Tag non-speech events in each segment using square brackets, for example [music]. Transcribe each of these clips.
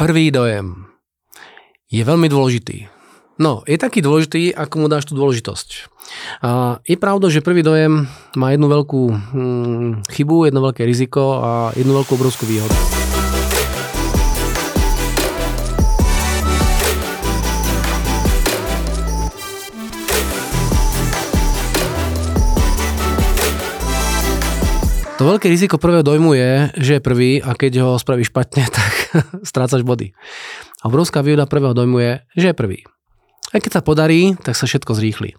Prvý dojem je veľmi dôležitý. No, je taký dôležitý, ako mu dáš tú dôležitosť. A je pravda, že prvý dojem má jednu veľkú hm, chybu, jedno veľké riziko a jednu veľkú obrovskú výhodu. To veľké riziko prvého dojmu je, že je prvý a keď ho spravíš špatne, [laughs] tak strácaš body. A obrovská výhoda prvého dojmu je, že je prvý. A keď sa podarí, tak sa všetko zrýchli.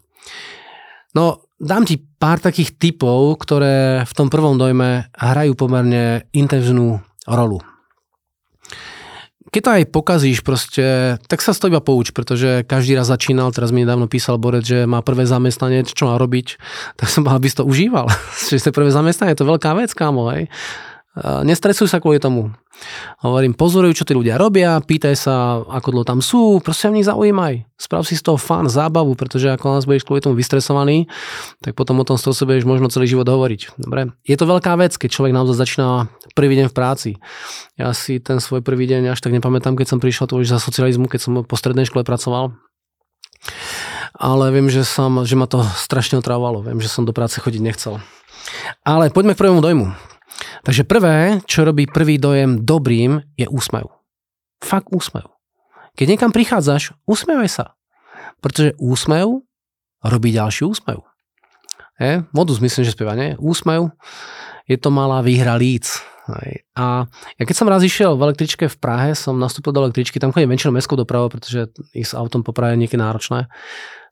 No, dám ti pár takých typov, ktoré v tom prvom dojme hrajú pomerne intenzívnu rolu keď to aj pokazíš proste, tak sa z toho iba pouč, pretože každý raz začínal, teraz mi nedávno písal Borec, že má prvé zamestnanie, čo má robiť, tak som mal, aby si to užíval. [laughs] že ste prvé zamestnanie, to je veľká vec, kámo, hej. Nestresuj sa kvôli tomu. Hovorím, pozoruj, čo tí ľudia robia, pýtaj sa, ako dlho tam sú, proste v zaujímaj. Sprav si z toho fan, zábavu, pretože ako nás budeš kvôli tomu vystresovaný, tak potom o tom strese budeš možno celý život hovoriť. Dobre? Je to veľká vec, keď človek naozaj začína prvý deň v práci. Ja si ten svoj prvý deň až tak nepamätám, keď som prišiel to už za socializmu, keď som po strednej škole pracoval. Ale viem, že, som, že ma to strašne otravovalo. Viem, že som do práce chodiť nechcel. Ale poďme k prvému dojmu. Takže prvé, čo robí prvý dojem dobrým, je úsmev. Fakt úsmev. Keď niekam prichádzaš, usmievaj sa. Pretože úsmev robí ďalší úsmev. Je? Modus myslím, že spieva, nie? Úsmev je to malá výhra líc. A ja keď som raz išiel v električke v Prahe, som nastúpil do električky, tam chodím väčšinou mestskou dopravou, pretože s autom po Prahe je niekedy náročné.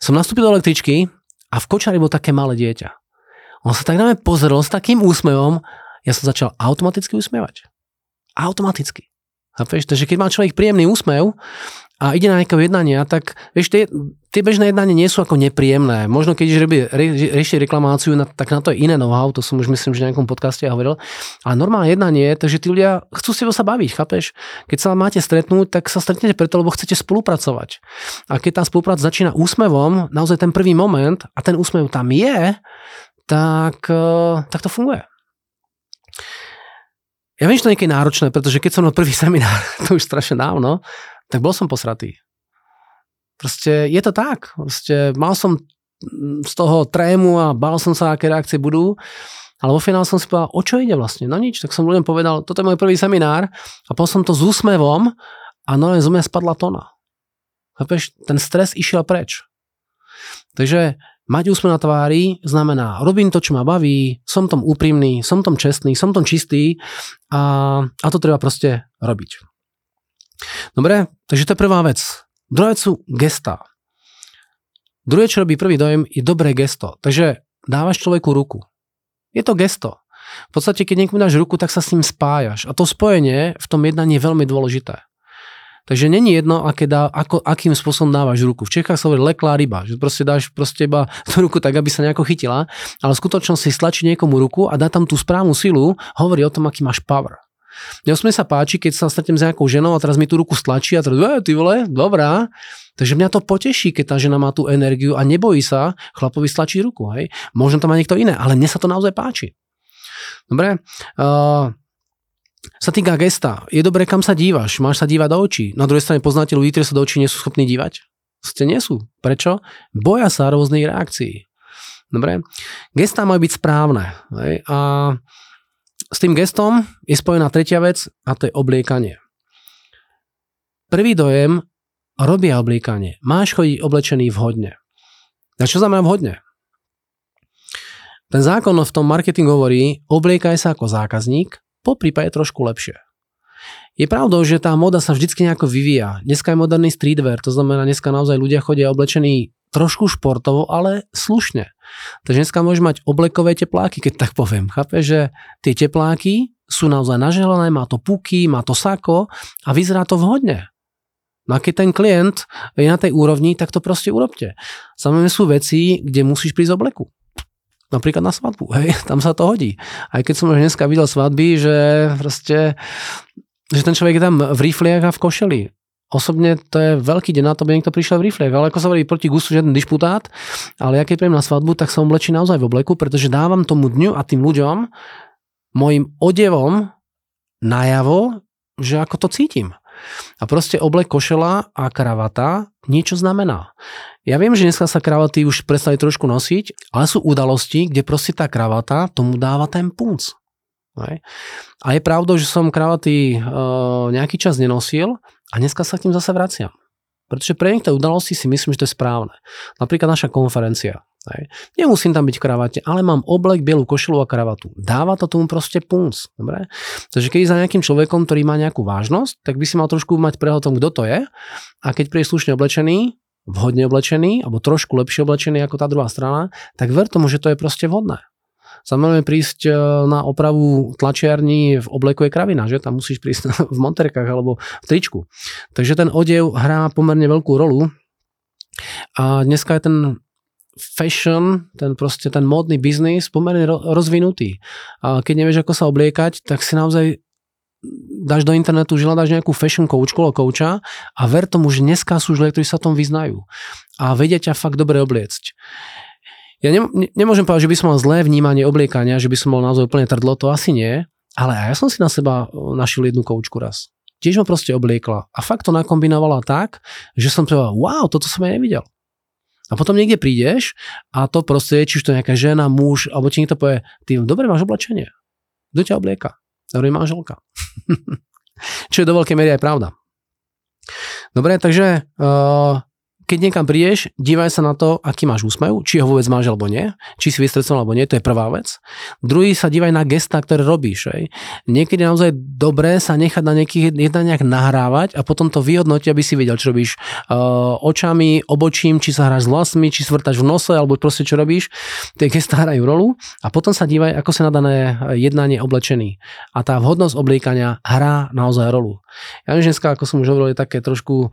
Som nastúpil do električky a v kočari bol také malé dieťa. On sa tak na mňa pozrel s takým úsmevom ja som začal automaticky usmievať. Automaticky. Chápeš? Takže keď má človek príjemný úsmev a ide na nejaké jednania, tak vieš, tie, tie bežné jednania nie sú ako nepríjemné. Možno keď robí, rieši reklamáciu, tak na to je iné know-how, to som už myslím, že v nejakom podcaste hovoril. Ale normálne jednanie je, takže tí ľudia chcú si sa baviť, chápeš? Keď sa máte stretnúť, tak sa stretnete preto, lebo chcete spolupracovať. A keď tá spolupráca začína úsmevom, naozaj ten prvý moment a ten úsmev tam je, tak, eh, tak to funguje. Ja viem, že to je náročné, pretože keď som na prvý seminár, [laughs] to už strašne dávno, tak bol som posratý. Proste je to tak. Proste mal som z toho trému a bál som sa, aké reakcie budú. Ale vo finále som si povedal, o čo ide vlastne? No nič, tak som ľuďom povedal, toto je môj prvý seminár a potom som to s úsmevom a normálne zo mňa spadla tona. Chápeš? Ten stres išiel preč. Takže mať úsmev na tvári znamená, robím to, čo ma baví, som tom úprimný, som tom čestný, som tom čistý a, a to treba proste robiť. Dobre, takže to je prvá vec. Druhá vec sú gesta. Druhé, čo robí prvý dojem, je dobré gesto. Takže dávaš človeku ruku. Je to gesto. V podstate, keď niekomu dáš ruku, tak sa s ním spájaš. A to spojenie v tom jednaní je veľmi dôležité. Takže není jedno, aké dá, ako, akým spôsobom dávaš ruku. V Čechách sa hovorí leklá ryba, že proste dáš proste iba [laughs] tú ruku tak, aby sa nejako chytila, ale v skutočnosti stlačí niekomu ruku a dá tam tú správnu silu, hovorí o tom, aký máš power. Mne sa páči, keď sa stretnem s nejakou ženou a teraz mi tú ruku stlačí a teraz, e, ty vole, dobrá. Takže mňa to poteší, keď tá žena má tú energiu a nebojí sa chlapovi stlačiť ruku. Hej. Možno to má niekto iné, ale mne sa to naozaj páči. Dobre. Uh, sa týka gesta, je dobré, kam sa dívaš, máš sa dívať do očí. Na druhej strane poznáte ľudí, ktorí sa do očí nie sú schopní dívať? Ste nie sú. Prečo? Boja sa rôznych reakcií. Dobre? Gestá majú byť správne. Hej? A s tým gestom je spojená tretia vec a to je obliekanie. Prvý dojem robia obliekanie. Máš chodiť oblečený vhodne. A čo znamená vhodne? Ten zákon v tom marketingu hovorí, obliekaj sa ako zákazník, po prípade trošku lepšie. Je pravdou, že tá moda sa vždycky nejako vyvíja. Dneska je moderný streetwear, to znamená, dneska naozaj ľudia chodia oblečení trošku športovo, ale slušne. Takže dneska môžeš mať oblekové tepláky, keď tak poviem. Chápe, že tie tepláky sú naozaj naželené, má to puky, má to sako a vyzerá to vhodne. No a keď ten klient je na tej úrovni, tak to proste urobte. Samozrejme sú veci, kde musíš prísť obleku napríklad na svadbu, hej, [laughs] tam sa to hodí. Aj keď som už dneska videl svadby, že proste, že ten človek je tam v rifliach a v košeli. Osobne to je veľký deň na to, aby niekto prišiel v rifliach, ale ako sa hovorí proti gustu žiaden disputát, ale ja keď príjem na svadbu, tak sa oblečí naozaj v obleku, pretože dávam tomu dňu a tým ľuďom, môjim odevom najavo, že ako to cítim. A proste oblek košela a kravata niečo znamená. Ja viem, že dneska sa kravaty už prestali trošku nosiť, ale sú udalosti, kde proste tá kravata tomu dáva ten punc. A je pravdou, že som kravaty uh, nejaký čas nenosil a dneska sa k tým zase vraciam. Pretože pre niektoré udalosti si myslím, že to je správne. Napríklad naša konferencia. Hej. Nemusím tam byť v kravate, ale mám oblek, bielu košelu a kravatu. Dáva to tomu proste punc. Dobre? Takže keď za nejakým človekom, ktorý má nejakú vážnosť, tak by si mal trošku mať prehľad tom, kto to je. A keď príde slušne oblečený, vhodne oblečený, alebo trošku lepšie oblečený ako tá druhá strana, tak ver tomu, že to je proste vhodné. Samozrejme prísť e, na opravu tlačiarní v obleku je kravina, že? Tam musíš prísť [laughs] v monterkách alebo v tričku. Takže ten odev hrá pomerne veľkú rolu. A dneska je ten fashion, ten proste ten módny biznis pomerne rozvinutý. A keď nevieš, ako sa obliekať, tak si naozaj dáš do internetu, že hľadáš nejakú fashion coachku alebo coacha a ver tomu, že dneska sú ľudia, ktorí sa tom vyznajú a vedia ťa fakt dobre obliecť. Ja ne, ne, nemôžem povedať, že by som mal zlé vnímanie obliekania, že by som mal naozaj úplne trdlo, to asi nie, ale ja som si na seba e, našiel jednu koučku raz. Tiež ma proste obliekla a fakt to nakombinovala tak, že som povedal, wow, toto som aj nevidel. A potom niekde prídeš a to proste, či už to je nejaká žena, muž, alebo ti niekto povie, ty dobre máš oblečenie. Kto ťa oblieka? Dobre, manželka. [laughs] Čo je do veľkej miery aj pravda. Dobre, takže uh, keď niekam prídeš, dívaj sa na to, aký máš úsmev, či ho vôbec máš alebo nie, či si vystrecol alebo nie, to je prvá vec. Druhý sa dívaj na gesta, ktoré robíš. Aj. Niekedy je naozaj dobré sa nechať na nejakých jednaniach nahrávať a potom to vyhodnotiť, aby si vedel, čo robíš uh, očami, obočím, či sa hráš s vlasmi, či svrtaš v nose, alebo proste čo robíš. Tie gesta hrajú rolu a potom sa dívaj, ako sa na dané jednanie oblečený. A tá vhodnosť obliekania hrá naozaj rolu. Ja viem, že dneska, ako som už hovoril, je také trošku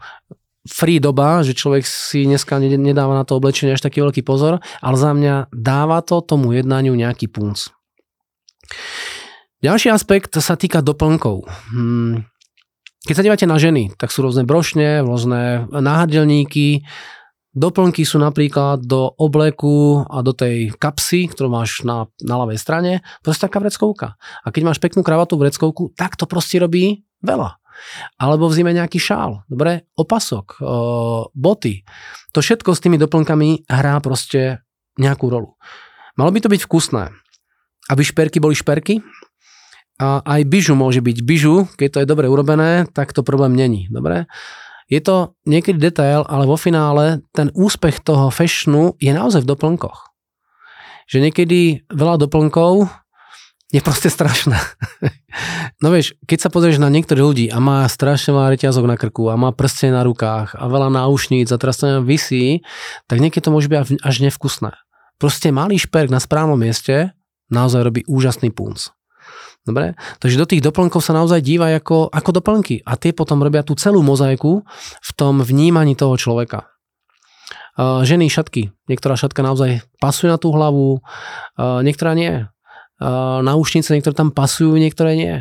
free doba, že človek si dneska nedáva na to oblečenie až taký veľký pozor, ale za mňa dáva to tomu jednaniu nejaký punc. Ďalší aspekt sa týka doplnkov. Hmm. Keď sa dívate na ženy, tak sú rôzne brošne, rôzne náhrdelníky, Doplnky sú napríklad do obleku a do tej kapsy, ktorú máš na, na ľavej strane, proste taká vreckovka. A keď máš peknú kravatu vreckovku, tak to proste robí veľa. Alebo v zime nejaký šál, dobre, opasok, boty. To všetko s tými doplnkami hrá proste nejakú rolu. Malo by to byť vkusné. Aby šperky boli šperky, a aj bižu môže byť bižu, keď to je dobre urobené, tak to problém není. Dobre? Je to niekedy detail, ale vo finále ten úspech toho fashionu je naozaj v doplnkoch. Že niekedy veľa doplnkov je proste strašná. [laughs] No vieš, keď sa pozrieš na niektorých ľudí a má strašne má reťazok na krku a má prste na rukách a veľa náušníc a teraz to vysí, tak niekedy to môže byť až nevkusné. Proste malý šperk na správnom mieste naozaj robí úžasný punc. Dobre? Takže do tých doplnkov sa naozaj díva ako, ako doplnky a tie potom robia tú celú mozaiku v tom vnímaní toho človeka. Uh, ženy šatky. Niektorá šatka naozaj pasuje na tú hlavu, uh, niektorá nie náušnice, niektoré tam pasujú, niektoré nie.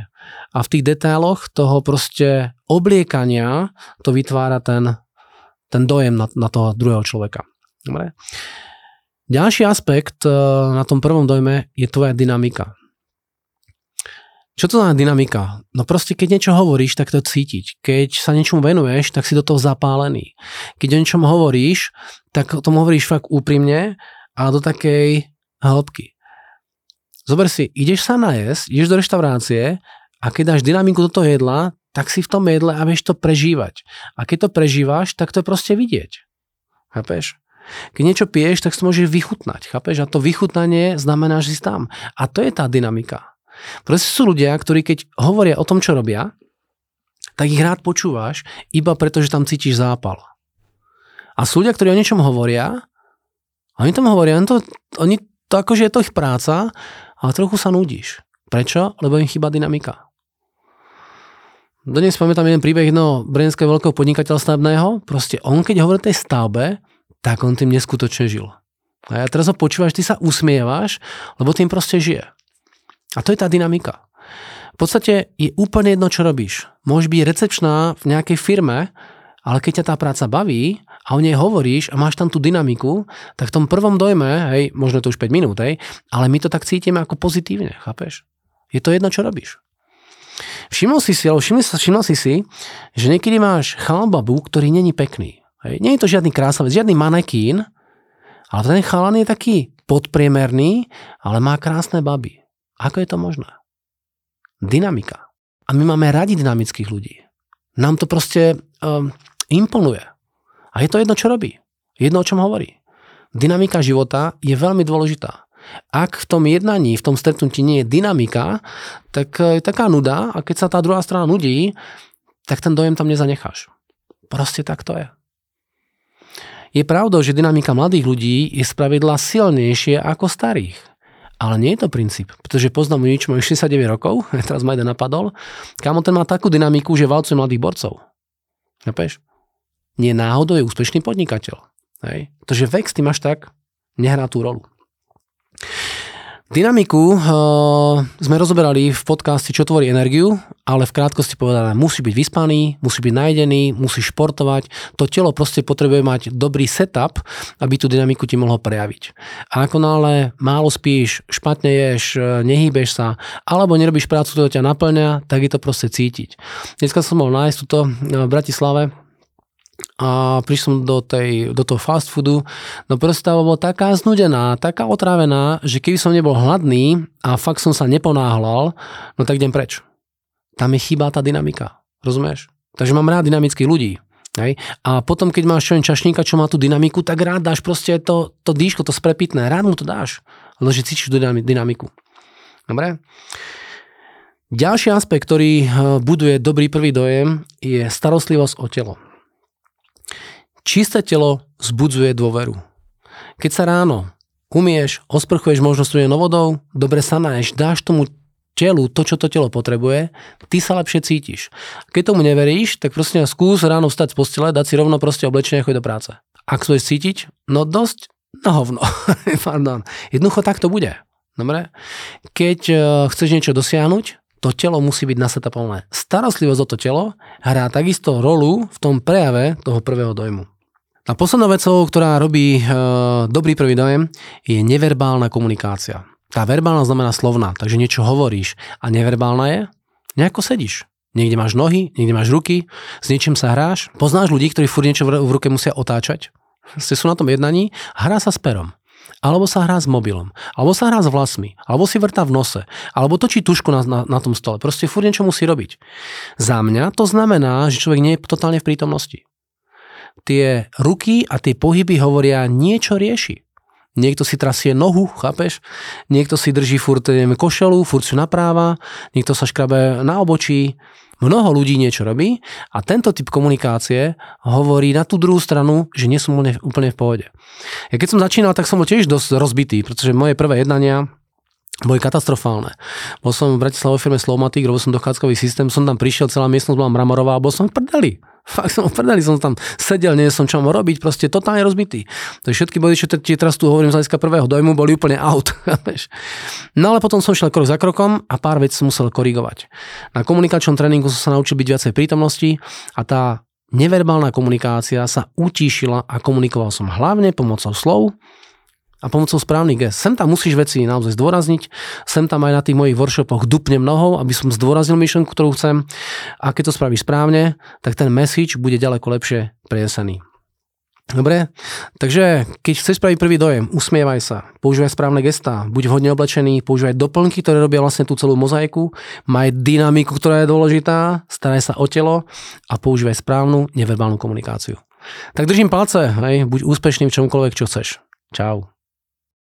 A v tých detailoch toho proste obliekania to vytvára ten, ten dojem na, na toho druhého človeka. Dobre? Ďalší aspekt e, na tom prvom dojme je tvoja dynamika. Čo to znamená dynamika? No proste, keď niečo hovoríš, tak to cítiť. Keď sa niečomu venuješ, tak si do toho zapálený. Keď o niečom hovoríš, tak o tom hovoríš fakt úprimne a do takej hĺbky. Zober si, ideš sa najesť, ideš do reštaurácie a keď dáš dynamiku do toho jedla, tak si v tom jedle a vieš to prežívať. A keď to prežívaš, tak to je proste vidieť. Chápeš? Keď niečo piješ, tak si to môžeš vychutnať. Chápeš? A to vychutnanie znamená, že si tam. A to je tá dynamika. Proste sú ľudia, ktorí keď hovoria o tom, čo robia, tak ich rád počúvaš, iba preto, že tam cítiš zápal. A sú ľudia, ktorí o niečom hovoria, oni tam hovoria, oni to, oni, to akože je to ich práca, ale trochu sa nudíš. Prečo? Lebo im chýba dynamika. Dnes pamätám jeden príbeh jednoho brněnského veľkého podnikateľa stavebného. Proste on, keď hovorí o tej stavbe, tak on tým neskutočne žil. A ja teraz ho počúvaš, ty sa usmievaš, lebo tým proste žije. A to je tá dynamika. V podstate je úplne jedno, čo robíš. Môžeš byť recepčná v nejakej firme, ale keď ťa tá práca baví a o nej hovoríš a máš tam tú dynamiku, tak v tom prvom dojme, hej, možno to už 5 minút, hej, ale my to tak cítime ako pozitívne, chápeš? Je to jedno, čo robíš. Všimol si si, alebo všimol, všimol si si, že niekedy máš chalbabu, ktorý není pekný. Hej. Nie je to žiadny krásavec, žiadny manekín, ale ten chalan je taký podpriemerný, ale má krásne baby. Ako je to možné? Dynamika. A my máme radi dynamických ľudí. Nám to proste um, imponuje. A je to jedno, čo robí. Jedno, o čom hovorí. Dynamika života je veľmi dôležitá. Ak v tom jednaní, v tom stretnutí nie je dynamika, tak je taká nuda a keď sa tá druhá strana nudí, tak ten dojem tam nezanecháš. Proste tak to je. Je pravdou, že dynamika mladých ľudí je spravidla silnejšie ako starých. Ale nie je to princíp, pretože poznám čo majú 69 rokov, [laughs] teraz ma jeden napadol, kamo ten má takú dynamiku, že valcuje mladých borcov. Chápeš? Nie náhodou je úspešný podnikateľ. Hej? Pretože vek s tým až tak nehrá tú rolu. Dynamiku uh, sme rozoberali v podcaste Čo tvorí energiu, ale v krátkosti povedané, musí byť vyspaný, musí byť najdený, musí športovať. To telo proste potrebuje mať dobrý setup, aby tú dynamiku ti mohlo prejaviť. A ako nále málo spíš, špatne ješ, e, nehýbeš sa, alebo nerobíš prácu, ktorá ťa naplňa, tak je to proste cítiť. Dneska som bol nájsť tuto v Bratislave, a prišiel som do, tej, do toho fast foodu, no predstava bola taká znudená, taká otrávená, že keby som nebol hladný a fakt som sa neponáhľal, no tak idem preč. Tam je chýba tá dynamika, rozumieš? Takže mám rád dynamických ľudí. Hej? A potom, keď máš čo čašníka, čo má tú dynamiku, tak rád dáš proste to, to dýško, to sprepitné, rád mu to dáš, ale že cítiš tú dynamiku. Dobre? Ďalší aspekt, ktorý eh, buduje dobrý prvý dojem, je starostlivosť o telo. Čisté telo zbudzuje dôveru. Keď sa ráno umieš, osprchuješ možno studenou vodou, dobre sa náješ, dáš tomu telu to, čo to telo potrebuje, ty sa lepšie cítiš. Keď tomu neveríš, tak proste skús ráno vstať z postele, dať si rovno proste oblečenie a do práce. Ak chceš cítiť, no dosť, no hovno. [laughs] Pardon. Jednoducho tak to bude. Dobre? Keď uh, chceš niečo dosiahnuť, to telo musí byť nasetapované. Starostlivosť o to telo hrá takisto rolu v tom prejave toho prvého dojmu. A poslednou vecou, ktorá robí e, dobrý prvý dojem, je neverbálna komunikácia. Tá verbálna znamená slovná, takže niečo hovoríš a neverbálna je, nejako sedíš. Niekde máš nohy, niekde máš ruky, s niečím sa hráš. Poznáš ľudí, ktorí furt niečo v ruke musia otáčať? Ste sú na tom jednaní, hrá sa s perom. Alebo sa hrá s mobilom, alebo sa hrá s vlasmi, alebo si vrtá v nose, alebo točí tušku na, na, na tom stole. Proste furt niečo musí robiť. Za mňa to znamená, že človek nie je totálne v prítomnosti tie ruky a tie pohyby hovoria niečo rieši. Niekto si trasie nohu, chápeš? Niekto si drží furt neviem, košelu, furt si napráva, niekto sa škrabe na obočí. Mnoho ľudí niečo robí a tento typ komunikácie hovorí na tú druhú stranu, že nie som úplne v pohode. Ja keď som začínal, tak som bol tiež dosť rozbitý, pretože moje prvé jednania boli katastrofálne. Bol som v Bratislave firme Slowmatic, robil som dochádzkový systém, som tam prišiel, celá miestnosť bola mramorová a bol som v prdeli. Fakt som prdeli, som tam sedel, nie som čo mal robiť, proste totálne rozbitý. To všetky body, čo ti teraz tu hovorím z hľadiska prvého dojmu, boli úplne out. [laughs] no ale potom som šiel krok za krokom a pár vecí som musel korigovať. Na komunikačnom tréningu som sa naučil byť viacej prítomnosti a tá neverbálna komunikácia sa utíšila a komunikoval som hlavne pomocou slov, a pomocou správnych gest. Sem tam musíš veci naozaj zdôrazniť, sem tam aj na tých mojich workshopoch dupnem nohou, aby som zdôraznil myšlenku, ktorú chcem a keď to spravíš správne, tak ten message bude ďaleko lepšie prejesený. Dobre, takže keď chceš spraviť prvý dojem, usmievaj sa, používaj správne gestá, buď vhodne oblečený, používaj doplnky, ktoré robia vlastne tú celú mozaiku, maj dynamiku, ktorá je dôležitá, staraj sa o telo a používaj správnu neverbálnu komunikáciu. Tak držím palce, hej, buď úspešný v čomkoľvek, čo chceš. Čau.